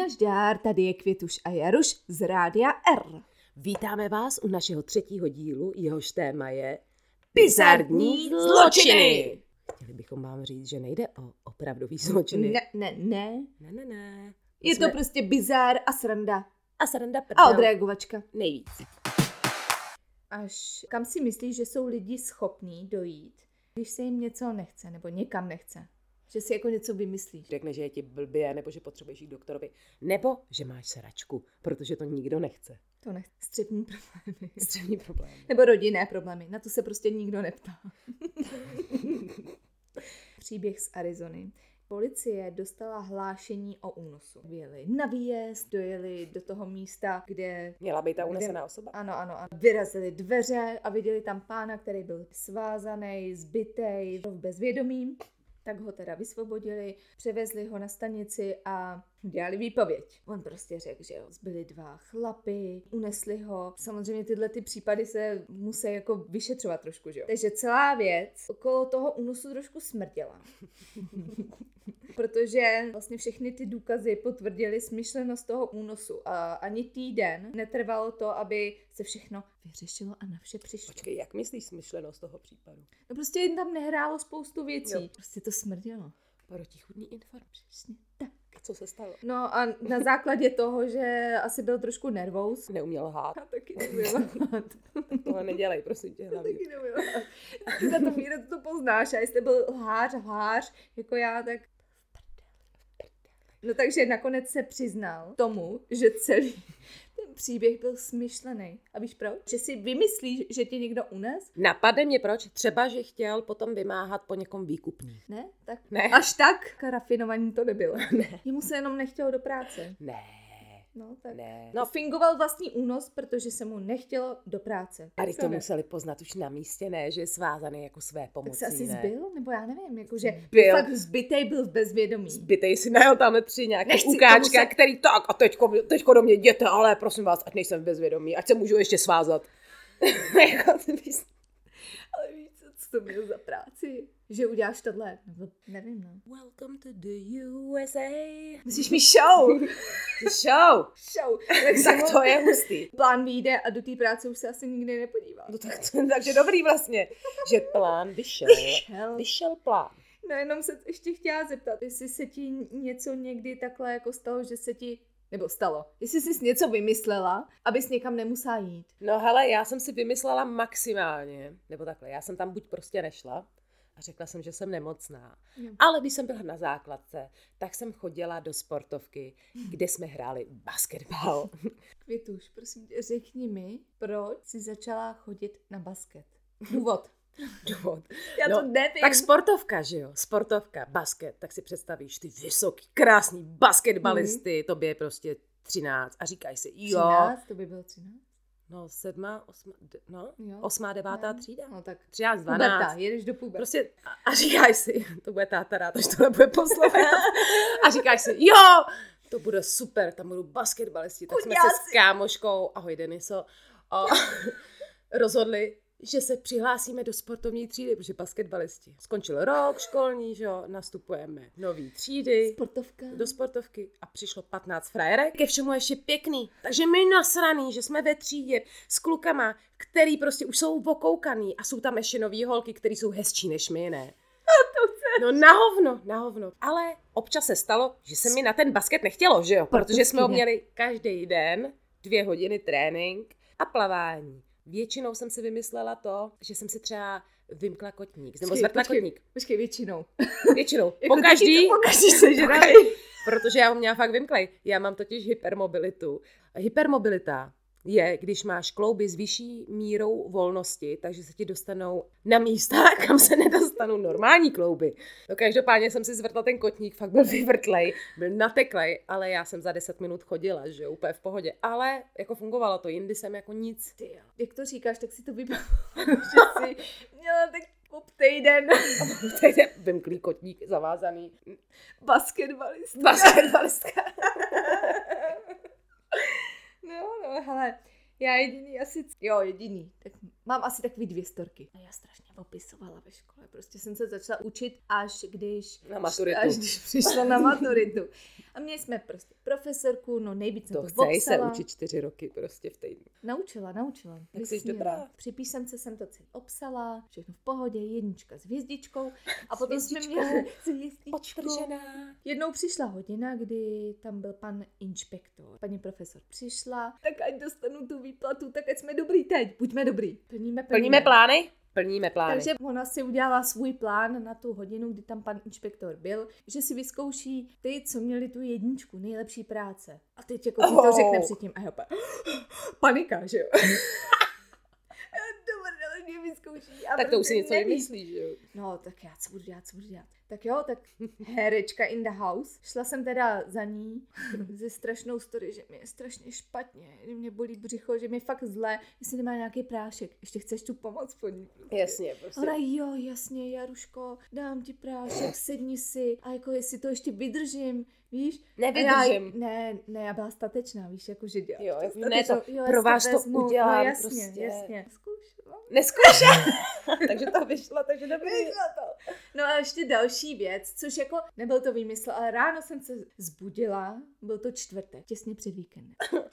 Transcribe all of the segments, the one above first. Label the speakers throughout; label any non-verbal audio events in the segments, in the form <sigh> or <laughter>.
Speaker 1: Naždár, tady je Květuš a Jaruš z Rádia R.
Speaker 2: Vítáme vás u našeho třetího dílu, jehož téma je
Speaker 1: Bizarní zločiny.
Speaker 2: Chtěli bychom vám říct, že nejde o opravdový zločiny.
Speaker 1: Ne, ne, ne.
Speaker 2: ne, ne. ne.
Speaker 1: Je
Speaker 2: Jsme-
Speaker 1: to prostě bizár a sranda.
Speaker 2: A sranda
Speaker 1: A
Speaker 2: prdel.
Speaker 1: odreagovačka.
Speaker 2: Nejvíc.
Speaker 1: Až kam si myslíš, že jsou lidi schopní dojít, když se jim něco nechce, nebo někam nechce? Že si jako něco vymyslíš.
Speaker 2: Řekne, že je ti blbě, nebo že potřebuješ jít k doktorovi, nebo že máš sračku, protože to nikdo nechce.
Speaker 1: To nechce. Střevní problémy.
Speaker 2: Střední problém.
Speaker 1: Nebo rodinné problémy. Na to se prostě nikdo neptá. <laughs> Příběh z Arizony. Policie dostala hlášení o únosu. Vyjeli na výjezd, dojeli do toho místa, kde
Speaker 2: Měla být ta
Speaker 1: Kde-
Speaker 2: unesená osoba?
Speaker 1: Ano, ano, ano. Vyrazili dveře a viděli tam pána, který byl svázaný, zbytej, v bezvědomí. Tak ho teda vysvobodili, převezli ho na stanici a dělali výpověď. On prostě řekl, že jo, zbyli dva chlapy, unesli ho. Samozřejmě tyhle ty případy se musí jako vyšetřovat trošku, že jo. Takže celá věc okolo toho únosu trošku smrděla. <laughs> Protože vlastně všechny ty důkazy potvrdily smyšlenost toho únosu a ani týden netrvalo to, aby se všechno vyřešilo a na vše přišlo.
Speaker 2: Počkej, jak myslíš smyšlenost toho případu?
Speaker 1: No prostě jen tam nehrálo spoustu věcí.
Speaker 2: Jo.
Speaker 1: Prostě to smrdělo.
Speaker 2: Protichudný informace.
Speaker 1: Přesně tak.
Speaker 2: Co se stalo?
Speaker 1: No a na základě toho, že asi byl trošku nervous.
Speaker 2: Neuměl lhát.
Speaker 1: Já taky neumím <laughs>
Speaker 2: Tohle nedělej, prosím tě,
Speaker 1: Já
Speaker 2: hlavně.
Speaker 1: taky neumím lhát. Na tom míře to poznáš. A jestli byl lhář, lhář, jako já, tak No takže nakonec se přiznal tomu, že celý <laughs> ten příběh byl smyšlený. A víš proč? Že si vymyslíš, že tě někdo unes?
Speaker 2: Napadne mě proč? Třeba, že chtěl potom vymáhat po někom výkupný.
Speaker 1: Ne? Tak
Speaker 2: Ne.
Speaker 1: až tak rafinovaný to nebylo. <laughs>
Speaker 2: Ne.
Speaker 1: Jemu se jenom nechtělo do práce.
Speaker 2: Ne.
Speaker 1: No, tak.
Speaker 2: Ne.
Speaker 1: No, fingoval vlastní únos, protože se mu nechtělo do práce.
Speaker 2: A to
Speaker 1: ne?
Speaker 2: museli poznat už na místě, ne, že je svázaný jako své
Speaker 1: Tak
Speaker 2: pomocí,
Speaker 1: se asi
Speaker 2: ne?
Speaker 1: zbyl? Nebo já nevím, jakože
Speaker 2: Zbyl.
Speaker 1: fakt zbytej byl v bezvědomí.
Speaker 2: Zbytej si najel tam tři nějaké
Speaker 1: Nechci
Speaker 2: ukáčka,
Speaker 1: se-
Speaker 2: který tak a teďko, teďko do mě jděte, ale prosím vás, ať nejsem bezvědomý, ať se můžu ještě svázat. <laughs> Jako
Speaker 1: Ale víš, co, to měl za práci? Že uděláš tohle? Nebo nevím, no.
Speaker 2: Welcome to the USA.
Speaker 1: Musíš mi show! <laughs>
Speaker 2: Show.
Speaker 1: show! Tak,
Speaker 2: Tak to je hustý. <laughs>
Speaker 1: Plán vyjde a do té práce už se asi nikdy nepodívá.
Speaker 2: No tak, takže dobrý vlastně, že plán vyšel.
Speaker 1: Šel.
Speaker 2: Vyšel plán.
Speaker 1: No jenom se ještě chtěla zeptat, jestli se ti něco někdy takhle jako stalo, že se ti nebo stalo. Jestli jsi něco vymyslela, abys někam nemusela jít.
Speaker 2: No hele, já jsem si vymyslela maximálně, nebo takhle, já jsem tam buď prostě nešla a řekla jsem, že jsem nemocná.
Speaker 1: Jo.
Speaker 2: Ale když jsem byla na základce, tak jsem chodila do sportovky, kde jsme hráli basketbal. <laughs>
Speaker 1: Květuš, prosím tě, řekni mi, proč jsi začala chodit na basket. Důvod. <laughs>
Speaker 2: Důvod.
Speaker 1: Já
Speaker 2: No,
Speaker 1: to nevím.
Speaker 2: Tak sportovka, že jo? Sportovka, basket, tak si představíš ty vysoký, krásný basketbalisty, mm. tobě je prostě 13 a říkají si, jo,
Speaker 1: 13, to by bylo 13.
Speaker 2: no sedma, osma, no,
Speaker 1: Jo.
Speaker 2: osmá, devátá
Speaker 1: No.
Speaker 2: třída.
Speaker 1: No tak
Speaker 2: 13,
Speaker 1: puberta,
Speaker 2: 12.
Speaker 1: jedeš do puberty.
Speaker 2: Prostě a, a říkáš si, <laughs> to bude táta rád, až to nebude poslouchat. A říkáš si, jo, to bude super, tam budou basketbalisti. Tak jsme se s kámoškou, ahoj Deniso, a <laughs> rozhodli, že se přihlásíme do sportovní třídy, protože basketbalisti. Skončil rok školní, že jo, nastupujeme nový třídy
Speaker 1: Sportovka.
Speaker 2: do sportovky a přišlo 15 frajerek. Ke všemu ještě pěkný. Takže my nasraný, že jsme ve třídě s klukama, který prostě už jsou okoukaný a jsou tam ještě nový holky, který jsou hezčí než my, ne? No na hovno, na hovno. Ale občas se stalo, že se mi na ten basket nechtělo, že jo? Protože jsme ho měli každý den, dvě hodiny trénink a plavání. Většinou jsem si vymyslela to, že jsem si třeba vymkla kotník, nebo zvrtla kotník.
Speaker 1: Počkej, většinou. <laughs>
Speaker 2: Většinou.
Speaker 1: Jako
Speaker 2: Po každý,
Speaker 1: po se žrali.
Speaker 2: Pokaždý. Protože já ho měla fakt vymklej. Já mám totiž hypermobilitu. Hypermobilita je, když máš klouby s vyšší mírou volnosti, takže se ti dostanou na místa, <laughs> kam se nedostanou normální klouby. No každopádně jsem si zvrtla ten kotník, fakt byl vyvrtlej, byl nateklej, ale já jsem za 10 minut chodila, že jo, úplně v pohodě. Ale jako fungovalo to, jindy jsem jako nic.
Speaker 1: Ty jo. Jak to říkáš, tak si to vybavuju, <laughs> že jsi měla tak pop týden <laughs>
Speaker 2: Teď je vymklý kotník zavázaný.
Speaker 1: basketbalista.
Speaker 2: Basketbalistka.
Speaker 1: No, no, hele, já jediný asi, jo, jediný, tak mám asi takový dvě storky. A já strašně popisovala ve škole, Prostě jsem se začala učit až když,
Speaker 2: Na maturitu.
Speaker 1: až když přišla na maturitu. A měli jsme prostě profesorku, no nejvíc jsem
Speaker 2: To
Speaker 1: to,
Speaker 2: chce se učit čtyři roky prostě v týdnu.
Speaker 1: Naučila, naučila.
Speaker 2: Tak jsi dobrá.
Speaker 1: Při písemce jsem to celý obsala, všechno v pohodě, jednička s hvězdičkou. A potom jsme měli s hvězdičkou. Jednou přišla hodina, kdy tam byl pan inspektor. Paní profesor přišla, tak ať dostanu tu výplatu, tak ať jsme dobrý teď. Buďme dobrý. Plníme, plníme.
Speaker 2: Plníme plány? Plníme plány.
Speaker 1: Takže ona si udělala svůj plán na tu hodinu, kdy tam pan inspektor byl, že si vyzkouší ty, co měli tu jedničku, nejlepší práce. A teď jako oh. to řekne předtím a já pa, <gasps> panika, že jo. <laughs> Dobře, mě vyzkouší. A
Speaker 2: tak to už si
Speaker 1: prostě
Speaker 2: něco
Speaker 1: neví.
Speaker 2: vymyslíš, že jo?
Speaker 1: No, tak já co budu dělat, co budu dělat. Tak jo, tak herečka in the house. Šla jsem teda za ní ze strašnou story, že mi je strašně špatně, že mě bolí břicho, že mi je fakt zlé, jestli nemá nějaký prášek. Ještě chceš tu pomoc po ní? Prostě.
Speaker 2: Jasně, prostě.
Speaker 1: Ona, jo, jasně, Jaruško, dám ti prášek, sedni si a jako jestli to ještě vydržím, víš? A já,
Speaker 2: Nevydržím.
Speaker 1: ne, ne, já byla statečná, víš, jako že dělat.
Speaker 2: Jo, jako, ne, to,
Speaker 1: jo,
Speaker 2: pro vás to
Speaker 1: vezmu,
Speaker 2: udělám
Speaker 1: no, jasně,
Speaker 2: prostě.
Speaker 1: jasně. Zkoušela.
Speaker 2: Neskoušela. <laughs> takže to vyšlo, takže dobrý.
Speaker 1: Vyšlo to. No a ještě další věc, což jako nebyl to výmysl, ale ráno jsem se zbudila, byl to čtvrtek, těsně před víkendem. <laughs>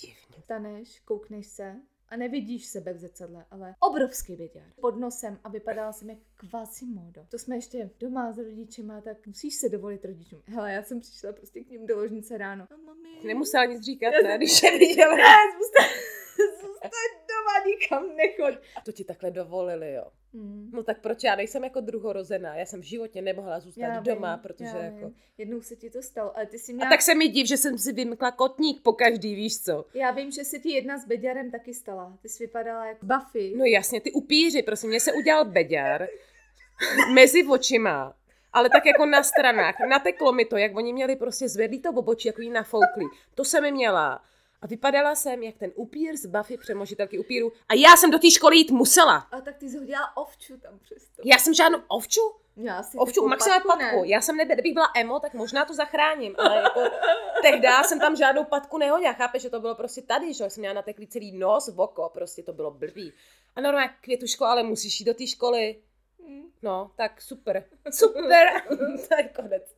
Speaker 2: Divně.
Speaker 1: Staneš, koukneš se a nevidíš sebe v zrcadle, ale obrovský viděr pod nosem a vypadala jsem jak Quasimodo. To jsme ještě doma s rodičima, tak musíš se dovolit rodičům. Hele, já jsem přišla prostě k ním do ložnice ráno. A mami,
Speaker 2: Nemusela nic říkat,
Speaker 1: Já
Speaker 2: ne,
Speaker 1: jsem-
Speaker 2: když je viděla.
Speaker 1: ne, nikam nechoď.
Speaker 2: A to ti takhle dovolili, jo.
Speaker 1: Hmm.
Speaker 2: No tak proč já nejsem jako druhorozená? Já jsem v životě nemohla zůstat
Speaker 1: Já
Speaker 2: doma,
Speaker 1: vím,
Speaker 2: protože
Speaker 1: já
Speaker 2: jako...
Speaker 1: Vím. Jednou se ti to stalo, ale ty si
Speaker 2: A
Speaker 1: měla...
Speaker 2: tak se mi div, že jsem si vymkla kotník po každý, víš co?
Speaker 1: Já vím, že se ti jedna s Beďarem taky stala. Ty jsi vypadala jako Buffy.
Speaker 2: No jasně, ty upíři, prosím, mě se udělal beďar <laughs> mezi očima, ale tak jako na stranách. Nateklo mi to, jak oni měli prostě zvedlý to obočí, jako jí nafouklý. To jsem mi měla. A vypadala jsem jak ten upír z Buffy přemožitelky upíru. A já jsem do té školy jít musela.
Speaker 1: A tak ty jsi hodila ovču tam přesto.
Speaker 2: Já jsem žádnou ovču?
Speaker 1: Měla jsi
Speaker 2: Ovču, maximálně patku.
Speaker 1: ne?
Speaker 2: Já jsem nebyla, kdybych byla emo, tak možná to zachráním, ale jako tehdy jsem tam žádnou patku nehodila. Chápeš, že to bylo prostě tady, že jsem měla nateklý celý nos, v oko, prostě to bylo blbý. A normálně květuško, ale musíš jít do té školy.
Speaker 1: Hm.
Speaker 2: No, tak super. Super. <laughs> je konec.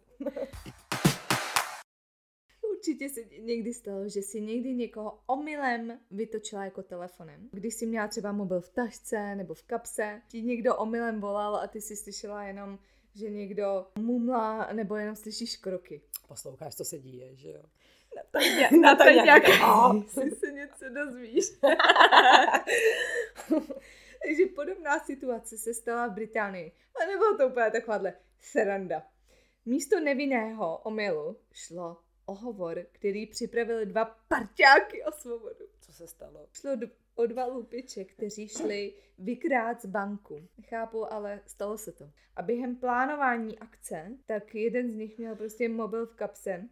Speaker 1: Určitě se někdy stalo, že si někdy někoho omylem vytočila jako telefonem. Když jsi měla třeba mobil v tašce nebo v kapse, ti někdo omylem volal a ty si slyšela jenom, že někdo mumlá nebo jenom slyšíš kroky.
Speaker 2: Posloucháš, co se děje, že jo?
Speaker 1: Na
Speaker 2: to nějak- <laughs>
Speaker 1: si <laughs> <laughs> se něco dozvíš. Takže podobná situace se stala v Británii. Ale nebylo to úplně takováhle sranda. Místo nevinného omylu šlo o hovor, který připravili dva parťáky o svobodu.
Speaker 2: Co se stalo?
Speaker 1: Šlo do, o dva lupiče, kteří šli vykrát z banku. Nechápu, ale stalo se to. A během plánování akce, tak jeden z nich měl prostě mobil v kapse.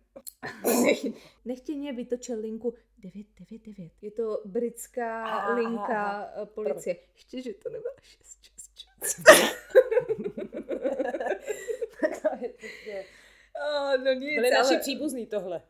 Speaker 1: <laughs> Nechtěně vytočil linku 999. Je to britská
Speaker 2: Aha,
Speaker 1: linka
Speaker 2: aha.
Speaker 1: eh, policie. Ještě, že to nebyla <laughs> 666. <laughs>
Speaker 2: to je
Speaker 1: oh, no nic,
Speaker 2: Byli naši
Speaker 1: ale...
Speaker 2: příbuzní tohle.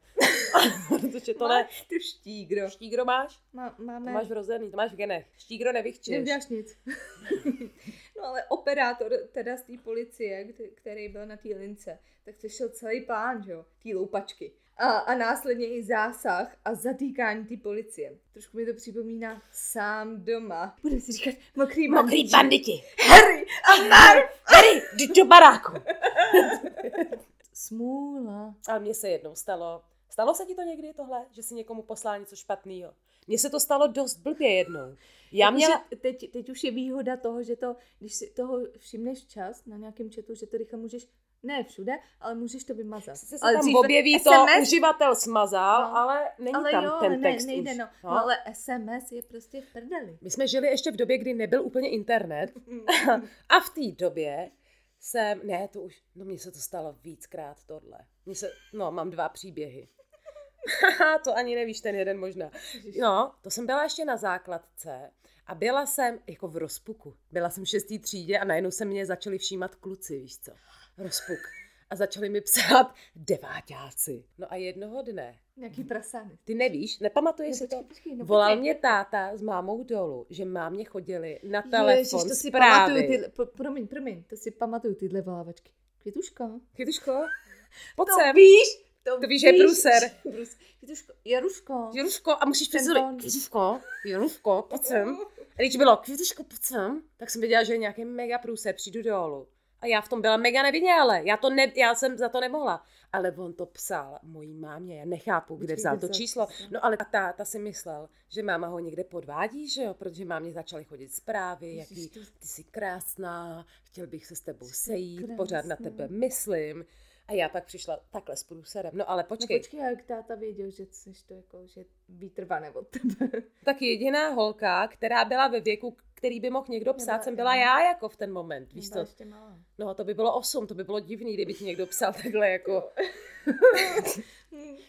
Speaker 2: <laughs> Protože to ne...
Speaker 1: Máš tu štígro.
Speaker 2: Štígro máš?
Speaker 1: Má,
Speaker 2: To
Speaker 1: máme...
Speaker 2: máš vrozený, to máš v genech. Štígro nevychčeš.
Speaker 1: Neuděláš nic. <laughs> no ale operátor teda z té policie, kte- který byl na té lince, tak to šel celý plán, že jo, té loupačky. A, a následně i zásah a zatýkání té policie. Trošku mi to připomíná sám doma. Bude si říkat mokrý
Speaker 2: Mokrý
Speaker 1: banditi.
Speaker 2: banditi.
Speaker 1: Harry a Marv.
Speaker 2: Harry, jdi do baráku. <laughs>
Speaker 1: Smůla.
Speaker 2: Ale mně se jednou stalo, stalo se ti to někdy tohle, že si někomu poslal něco špatného? Mně se to stalo dost blbě jednou. Já měla...
Speaker 1: Jakože teď, teď už je výhoda toho, že to, když si toho všimneš čas na nějakém chatu, že to rychle můžeš, ne všude, ale můžeš to vymazat.
Speaker 2: Se
Speaker 1: ale
Speaker 2: tam objeví to,
Speaker 1: SMS
Speaker 2: uživatel smazal,
Speaker 1: No.
Speaker 2: ale není
Speaker 1: ale
Speaker 2: tam
Speaker 1: jo,
Speaker 2: ten
Speaker 1: ale
Speaker 2: text
Speaker 1: ne, nejde,
Speaker 2: už.
Speaker 1: no. no. ale SMS je prostě v prdeli.
Speaker 2: My jsme žili ještě v době, kdy nebyl úplně internet <laughs> a v té době jsem, ne, to už, no mně se to stalo víckrát tohle. Mně se, no, mám dva příběhy. <laughs> To ani nevíš, ten jeden možná. No, to jsem byla ještě na základce a byla jsem jako v rozpuku. Byla jsem v šestý třídě a najednou se mě začali všímat kluci, víš co. Rozpuk. A začali mi psát deváťáci. No a jednoho dne
Speaker 1: Nějaký prasány.
Speaker 2: Ty nevíš, nepamatuješ si to?
Speaker 1: počkej, no,
Speaker 2: Volal
Speaker 1: počkej.
Speaker 2: mě táta s mámou dolů, že mámě chodili na
Speaker 1: Ježiš,
Speaker 2: telefon
Speaker 1: to si
Speaker 2: zprávy.
Speaker 1: pamatuju tyhle, pro, promiň, promiň, to si pamatuju tyhle volávačky. Květuško.
Speaker 2: Chytuško, <laughs> pojď
Speaker 1: To
Speaker 2: sem.
Speaker 1: víš,
Speaker 2: To víš, že je průser.
Speaker 1: Prus- Květuško, Jaruško.
Speaker 2: Jiruško, a musíš
Speaker 1: tón.
Speaker 2: Jiruško, Jiruško, pojď sem. A když bylo, Květuško, pojď sem, tak jsem věděla, že je nějaký mega průser, přijdu dolů. A já v tom byla mega neviděle, já, to ne, já jsem za to nemohla. Ale on to psal mojí mámě, já nechápu, kde
Speaker 1: Počkej,
Speaker 2: vzal to číslo. No ale ta, ta si myslel, že máma ho někde podvádí, že jo, protože mámě začaly chodit zprávy, jaký ty jsi krásná, chtěl bych se s tebou sejít, pořád na tebe myslím. A já pak přišla takhle s průserem. No ale
Speaker 1: No
Speaker 2: počkej,
Speaker 1: počkej, jak táta věděl, že jsi to jako, že vítr vane od tebe.
Speaker 2: tak jediná holka, která byla ve věku, který by mohl někdo psát,
Speaker 1: Nebyla-
Speaker 2: jsem byla já jako v ten moment, víš co?
Speaker 1: ještě malá.
Speaker 2: No to by bylo osm, to by bylo divný, kdyby ti někdo psal <laughs> takhle jako.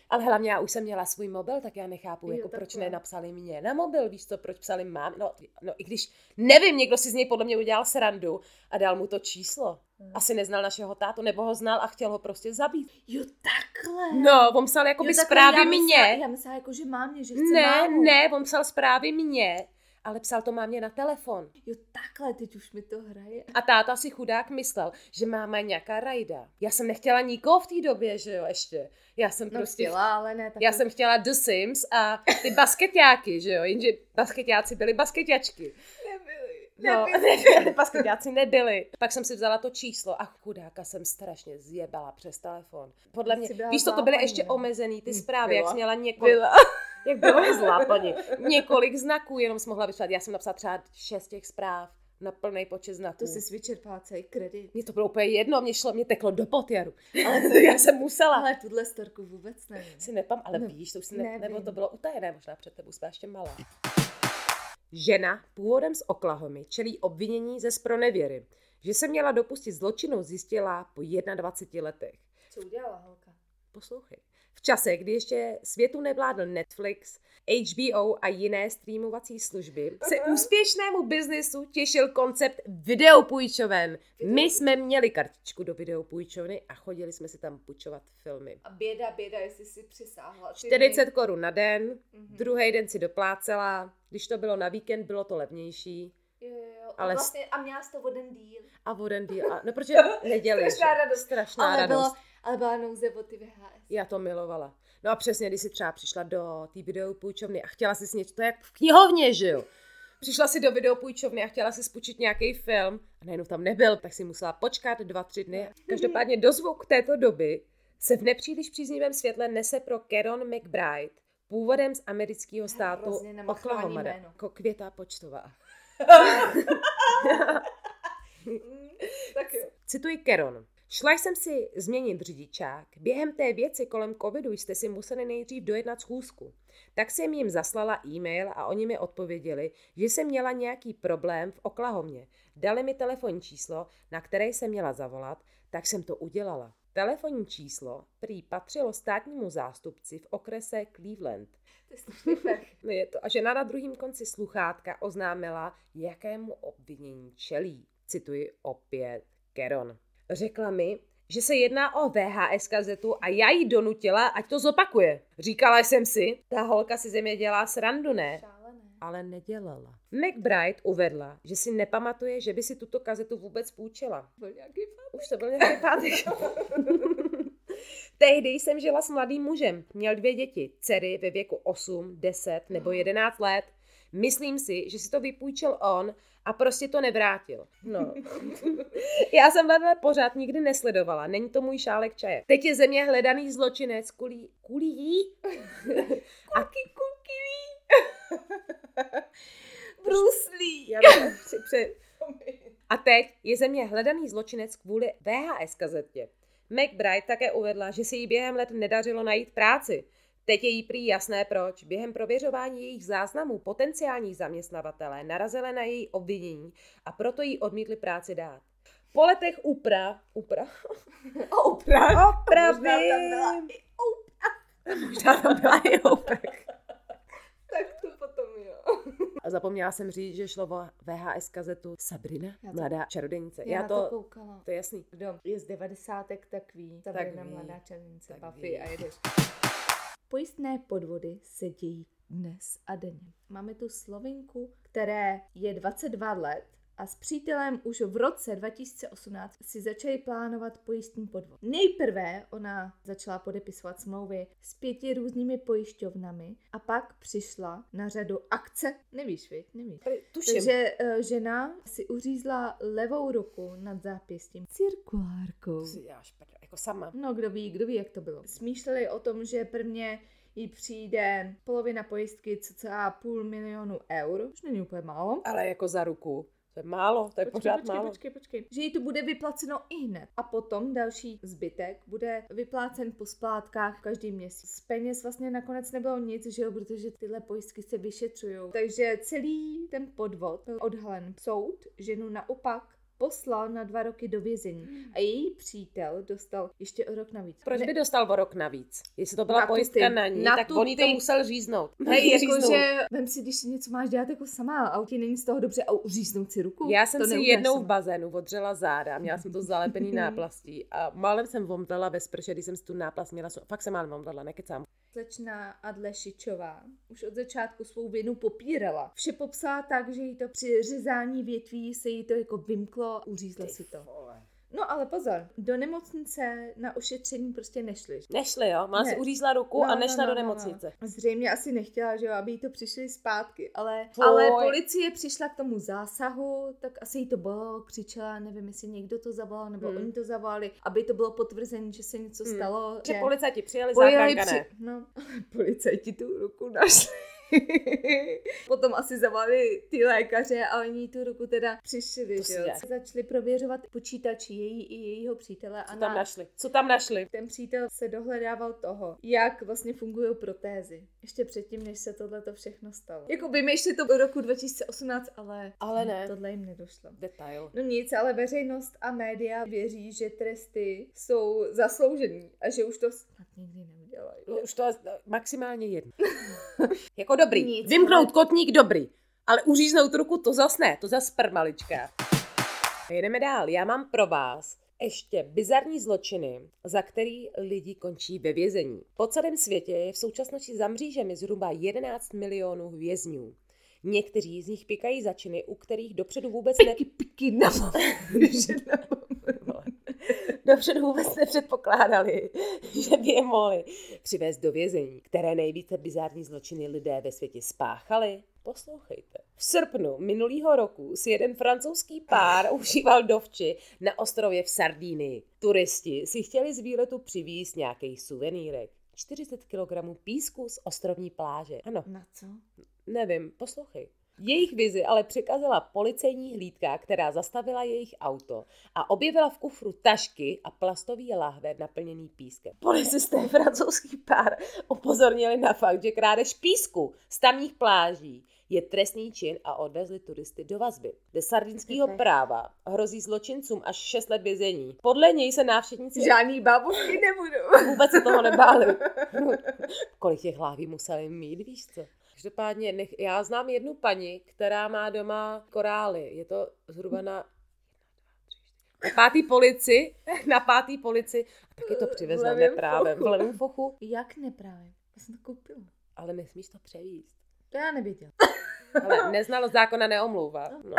Speaker 2: Ale hlavně já už jsem měla svůj mobil, tak já nechápu,
Speaker 1: Jo,
Speaker 2: jako proč
Speaker 1: takhle.
Speaker 2: nenapsali mě na mobil, víš co, proč psali mám, no, no i když, nevím, někdo si z něj podle mě udělal srandu a dal mu to číslo.
Speaker 1: Hmm.
Speaker 2: Asi neznal našeho tátu, nebo ho znal a chtěl ho prostě zabít.
Speaker 1: Jo, takhle.
Speaker 2: No, on psal jako by
Speaker 1: takhle,
Speaker 2: zprávy
Speaker 1: já myslela-
Speaker 2: mě.
Speaker 1: Já myslela jako, že mámě, že chce
Speaker 2: Ne,
Speaker 1: mámu.
Speaker 2: ne, on psal zprávy mě, ale psal to mámě na telefon.
Speaker 1: Jo, takhle, teď už mi to hraje.
Speaker 2: A táta si chudák myslel, že máma je nějaká rajda. Já jsem nechtěla nikoho v té době, že jo, ještě. Já jsem
Speaker 1: No
Speaker 2: prostě...
Speaker 1: chtěla, ale ne. Tak
Speaker 2: Já jsem chtěla The Sims a ty basketáky, že jo, jenže basketáci byli basketáčky.
Speaker 1: Nebyli.
Speaker 2: No,
Speaker 1: Nebyli.
Speaker 2: basketáci nebyli. Pak jsem si vzala to číslo a chudáka jsem strašně zjebala přes telefon. Podle mě, víš co, to byly ještě
Speaker 1: ne?
Speaker 2: omezený ty
Speaker 1: Hm,
Speaker 2: zprávy, jak
Speaker 1: byla.
Speaker 2: jsi měla několik,
Speaker 1: Byla.
Speaker 2: Jak bylo <laughs> zlápaní, několik znaků, jenom jsi mohla vyšlat. Já jsem napsala třeba šest těch zpráv na plný počet znaků.
Speaker 1: To si vyčerpala celý kredit.
Speaker 2: Mně to bylo úplně jedno, mě šlo, mě teklo do potjaru. <laughs> Ale to já jsem musela.
Speaker 1: Ale tuhle storku vůbec nevím.
Speaker 2: Si nepam, ale
Speaker 1: No,
Speaker 2: víš, to už si ne,
Speaker 1: nevím.
Speaker 2: nebo to bylo utajené možná před tebou, jsi ještě malá. Žena původem z Oklahomy čelí obvinění ze spronevěry, že se měla dopustit zločinu, zjistila po 21 letech.
Speaker 1: Co udělala holka?
Speaker 2: Poslouchej. V čase, kdy ještě světu nevládl Netflix, HBO a jiné streamovací služby, se úspěšnému biznesu těšil koncept videopůjčoven. My jsme měli kartičku do videopůjčovny a chodili jsme si tam půjčovat filmy.
Speaker 1: A běda, běda, jestli si přisáhla. Ty
Speaker 2: 40 korun na den,
Speaker 1: Mhm.
Speaker 2: druhý den si doplácela, když to bylo na víkend, bylo to levnější.
Speaker 1: Jo.
Speaker 2: Ale
Speaker 1: A, vlastně, a měla jsi to o den díl.
Speaker 2: A voden díl, a, no <laughs> protože neděli.
Speaker 1: Strašná radost.
Speaker 2: Strašná
Speaker 1: Ale,
Speaker 2: radost.
Speaker 1: bylo, ale byla nouze o ty VHS.
Speaker 2: Já to milovala. No a přesně, když si třeba přišla do té videopůjčovny a chtěla si něco, to je jak v knihovně, že jo? Přišla si do videopůjčovny a chtěla si spučit nějaký film a najednou tam nebyl, tak si musela počkat dva, tři dny. Každopádně dozvuk této doby se v nepříliš příznivém světle nese pro Caron McBride, původem z amerického státu Oklahoma, jako Květa Počtová. <laughs>
Speaker 1: Tak jo.
Speaker 2: Cituji Keron. Šla jsem si změnit řidičák. Během té věci kolem covidu jste si museli nejdřív dojednat schůzku. Tak jsem jim zaslala e-mail a oni mi odpověděli, že jsem měla nějaký problém v Oklahomě. Dali mi telefonní číslo, na které jsem měla zavolat, tak jsem to udělala. Telefonní číslo prý patřilo státnímu zástupci v okrese Cleveland.
Speaker 1: To je. <laughs>
Speaker 2: No je to. A žena na druhém konci sluchátka oznámila, jakému obvinění čelí. Cituji opět Keron. Řekla mi, že se jedná o VHS kazetu a já jí donutila, ať to zopakuje. Říkala jsem si, ta holka si ze mě dělá srandu, ne? Ale nedělala. McBride uvedla, že si nepamatuje, že by si tuto kazetu vůbec půjčila.
Speaker 1: Byl nějaký fakt.
Speaker 2: Už to byl nějaký pátek. <laughs> Tehdy jsem žila s mladým mužem. Měl dvě děti, dcery ve věku 8, 10 nebo 11 let. Myslím si, že si to vypůjčil on a prostě to nevrátil. No. <laughs> Já jsem vedle pořád nikdy nesledovala. Není to můj šálek čaje. Teď je země hledaný zločinec kulí... Kulí? <laughs> A <laughs>
Speaker 1: Bruslí.
Speaker 2: Já při, při, A teď je země hledaný zločinec kvůli VHS kazetě. McBride také uvedla, že se jí během let nedařilo najít práci. Teď je jí prý jasné proč. Během prověřování jejich záznamů potenciální zaměstnavatelé narazili na její obvinění a proto jí odmítli práci dát. Po letech úprav, úprav,
Speaker 1: Oprah.
Speaker 2: opravy,
Speaker 1: Možná tam byla i Oprah.
Speaker 2: možná tam byla i oprah.
Speaker 1: Tak to. <laughs>
Speaker 2: A zapomněla jsem říct, že šlo o VHS kazetu Sabrina,
Speaker 1: Já to-
Speaker 2: mladá čarodějnice.
Speaker 1: Já,
Speaker 2: Já,
Speaker 1: to,
Speaker 2: to,
Speaker 1: koukala.
Speaker 2: to je jasný.
Speaker 1: Kdo je z devadesátek, tak ví. Sabrina
Speaker 2: ví,
Speaker 1: mladá
Speaker 2: tak
Speaker 1: Buffy
Speaker 2: ví.
Speaker 1: a jedeš. <laughs> Pojistné podvody se dějí dnes a denně. Máme tu Slovinku, které je 22 let a s přítelem už v roce 2018 si začali plánovat pojistný podvod. Nejprve ona začala podepisovat smlouvy s pěti různými pojišťovnami a pak přišla na řadu akce. Nevíš, viď? Nevíš.
Speaker 2: Tuším.
Speaker 1: Takže uh, žena si uřízla levou ruku nad zápěstím cirkulárkou.
Speaker 2: Děláš prdel, jako sama.
Speaker 1: No, kdo ví, kdo ví, jak to bylo. Smýšleli o tom, že prvně jí přijde polovina pojistky cca půl milionu eur, už není úplně málo.
Speaker 2: Ale jako za ruku. To je málo, to je
Speaker 1: Počkej,
Speaker 2: pořád
Speaker 1: počkej,
Speaker 2: málo.
Speaker 1: počkej, počkej. Že jí to bude vyplaceno i hned. A potom další zbytek bude vyplácen po splátkách každý měsíc. Z peněz vlastně nakonec nebylo nic, že jo, protože tyhle pojistky se vyšetřují. Takže celý ten podvod byl odhalen. Soud ženu naopak poslal na dva roky do vězení. A její přítel dostal ještě o rok navíc.
Speaker 2: Proč by dostal o rok navíc? Jestli to byla
Speaker 1: Na
Speaker 2: pojistka
Speaker 1: ty.
Speaker 2: na ní,
Speaker 1: Na
Speaker 2: tak on to musel říznout. <laughs>
Speaker 1: Hej, jakože, vem si, když si něco máš dělat jako sama a ti není z toho dobře a uříznout si ruku.
Speaker 2: Já jsem
Speaker 1: to
Speaker 2: si jednou v
Speaker 1: sama.
Speaker 2: bazénu odřela záda, měla jsem to zalepený <laughs> náplastí a málem jsem vomdala ve sprše, když jsem si tu náplast měla, fakt jsem málem vomdala, nekecám.
Speaker 1: Slečna Adlešičová už od začátku svou vinu popírala. Vše popsala tak, že jí to při řezání větví se jí to jako vymklo, uřízla si to. No ale pozor, do nemocnice na ošetření prostě nešli.
Speaker 2: Nešli, jo? Má
Speaker 1: Ne.
Speaker 2: si uřízla ruku
Speaker 1: No,
Speaker 2: a
Speaker 1: no,
Speaker 2: nešla
Speaker 1: no,
Speaker 2: do
Speaker 1: no,
Speaker 2: nemocnice.
Speaker 1: No. Zřejmě asi nechtěla, že jo, aby jí to přišli zpátky, ale, ale policie přišla k tomu zásahu, tak asi jí to bylo, křičela, nevím, jestli někdo to zavolal, nebo
Speaker 2: Hmm.
Speaker 1: oni to zavolali, aby to bylo potvrzení, že se něco
Speaker 2: Hmm.
Speaker 1: stalo.
Speaker 2: Že policajti přijeli, záchranka ne.
Speaker 1: při... No, <laughs> policajti tu ruku našli. <laughs> Potom asi zavolali ty lékaře a oni tu ruku teda přišli,
Speaker 2: To
Speaker 1: že jo. Začali prověřovat počítači její i jejího přítele a
Speaker 2: Co
Speaker 1: na...
Speaker 2: tam našli? Co tam našli?
Speaker 1: ten přítel se dohledával toho, jak vlastně fungují protézy. Ještě předtím, než se tohle to všechno stalo. Jako vymýšleli to do roku 2018, ale,
Speaker 2: Ale ne.
Speaker 1: tohle jim nedošlo.
Speaker 2: Detail.
Speaker 1: No nic, ale veřejnost a média věří, že tresty jsou zasloužený a že už to snad nikdy neudělají.
Speaker 2: No, už to je maximálně jedno. <laughs> jako dobrý.
Speaker 1: Nic,
Speaker 2: Vymknout kotník dobrý. Ale uříznout ruku to zas ne, to zas prmalička. Jedeme dál. Já mám pro vás ještě bizarní zločiny, za který lidi končí ve vězení. Po celém světě je v současnosti za mřížemi zhruba 11 milionů vězňů. Někteří z nich pikají za činy, u kterých dopředu vůbec ne...
Speaker 1: Piky, piky, na <laughs>
Speaker 2: dopředu vůbec nepředpokládali, <laughs> že by je mohli přivést do vězení. Které nejvíce bizární zločiny lidé ve světě spáchali? Poslouchejte. V srpnu minulého roku si jeden francouzský pár užíval dovči na ostrově v Sardínii. Turisti si chtěli z výletu přivízt nějaký suvenýrek. 40 kg písku z ostrovní pláže. Ano,
Speaker 1: Na co?
Speaker 2: Nevím, poslouchej. Jejich vizi ale překazila policejní hlídka, která zastavila jejich auto a objevila v kufru tašky a plastový lahve naplněný pískem. Policisté <laughs> francouzský pár upozornili na fakt, že krádež písku z tamních pláží je trestný čin a odvezli turisty do vazby. Ze sardinského práva hrozí zločincům až 6 let vězení. Podle něj se návštěvníci
Speaker 1: Žádný bábovky nebudou.
Speaker 2: vůbec se toho nebáli. <laughs> Kolik těch láví museli mít, víš co? Každopádně, nech, já znám jednu paní, která má doma korály. Je to zhruba na pátý polici, na pátý polici, a taky to přivezla
Speaker 1: V
Speaker 2: neprávem, v levém fochu,
Speaker 1: Jak neprávě? Já jsem to koupila.
Speaker 2: ale nesmíš to převíst.
Speaker 1: To já nevěděla.
Speaker 2: Ale neznalost zákona neomlouvá. No.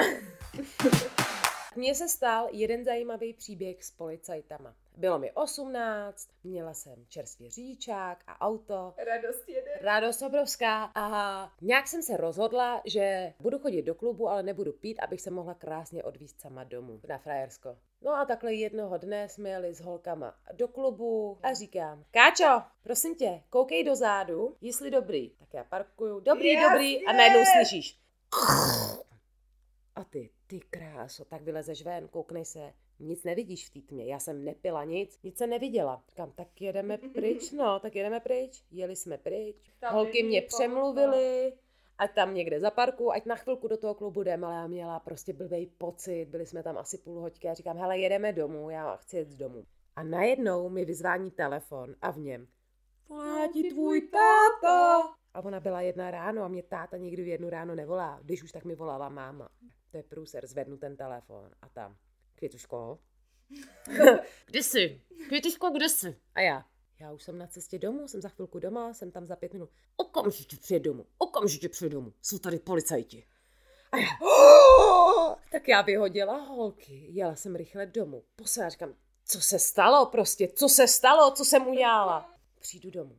Speaker 2: Mně se stal jeden zajímavý příběh s policajtama. Bylo mi 18, měla jsem čerstvě říčák a auto.
Speaker 1: Radost jede.
Speaker 2: Radost obrovská a nějak jsem se rozhodla, že budu chodit do klubu, ale nebudu pít, abych se mohla krásně odvízt sama domů na frajersko. No a takhle jednoho dne jsme jeli s holkama do klubu a říkám, Káčo, prosím tě, koukej do zádu, jestli dobrý. Tak já parkuju, dobrý,
Speaker 1: Jasně!
Speaker 2: dobrý a najednou slyšíš. A ty, ty kráso, tak vylezeš ven, kouknej se, nic nevidíš v té tmě, já jsem nepila nic, nic jsem neviděla. Říkám, tak jedeme pryč, no, tak jedeme pryč. Jeli jsme pryč,
Speaker 1: Tam
Speaker 2: holky mě přemluvily, ať tam někde za parku, ať na chvilku do toho klubu jdem, ale já měla prostě blbej pocit, byli jsme tam asi půl hoďky a říkám, hele, jedeme domů, já chci jet z domu. A najednou mi vyzvání telefon a v něm volá ti tvůj táta. A ona byla jedna ráno a mě táta někdy v jednu ráno nevolá. Když už tak mi volala máma. To je průser, zvednu ten telefon a tam. Květuško? <laughs> kde jsi? Květuško, kde jsi? A já. Já už jsem na cestě domů, jsem za chvilku doma, jsem tam za pět minut. Okamžitě přijed domů, okamžitě přijed domů, jsou tady policajti. A já, <gasps> tak já vyhodila holky, jela jsem rychle domů. Posledná říkám, co se stalo prostě, co se stalo, co jsem udělala. Přijdu domů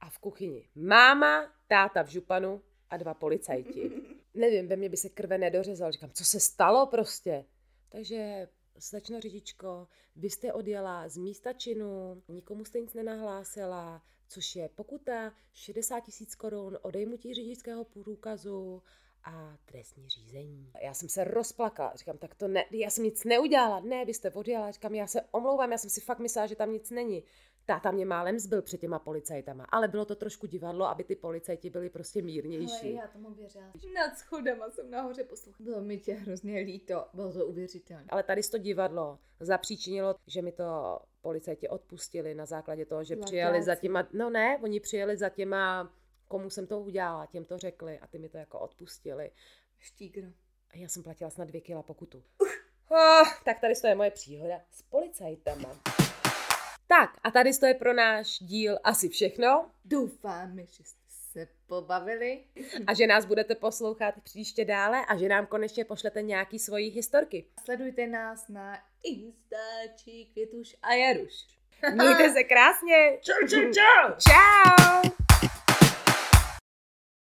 Speaker 2: a v kuchyni máma, táta v županu a dva policajti. Nevím, ve mně by se krve nedořezal. Říkám, co se stalo prostě? Takže slečno řidičko, vy jste odjela z místa činu, nikomu jste nic nenahlásila, což je pokuta 60 tisíc korun, odejmutí řidičského průkazu a trestní řízení. Já jsem se rozplakala, říkám, tak to ne, já jsem nic neudělala, ne, vy jste odjela, říkám, já se omlouvám, já jsem si fakt myslela, že tam nic není. Táta mě málem zbyl před těma policajtama, ale bylo to trošku divadlo, aby ty policajti byli prostě mírnější.
Speaker 1: Ale já tomu věřila. Nad schodama jsem nahoře poslouchala. Bylo mi tě hrozně líto, bylo to uvěřitelné.
Speaker 2: Ale tady to divadlo zapříčinilo, že mi to policajti odpustili na základě toho, že
Speaker 1: Laťáci.
Speaker 2: přijeli za těma, no ne, oni přijeli za těma, komu jsem to udělala, těm to řekli a ty mi to jako odpustili.
Speaker 1: Štígro.
Speaker 2: A já jsem platila snad dvě kila pokutu. Oh, tak tady to je moje příhoda s policajtama. Tak a tady to je pro náš díl asi všechno
Speaker 1: Doufáme, že jste se pobavili.
Speaker 2: a že nás budete poslouchat příště dále a že nám konečně pošlete nějaký svoji historky.
Speaker 1: Sledujte nás na Instači Květuš a Jaruš.
Speaker 2: Mějte se krásně.
Speaker 1: Čau, čau, čau.
Speaker 2: Ciao.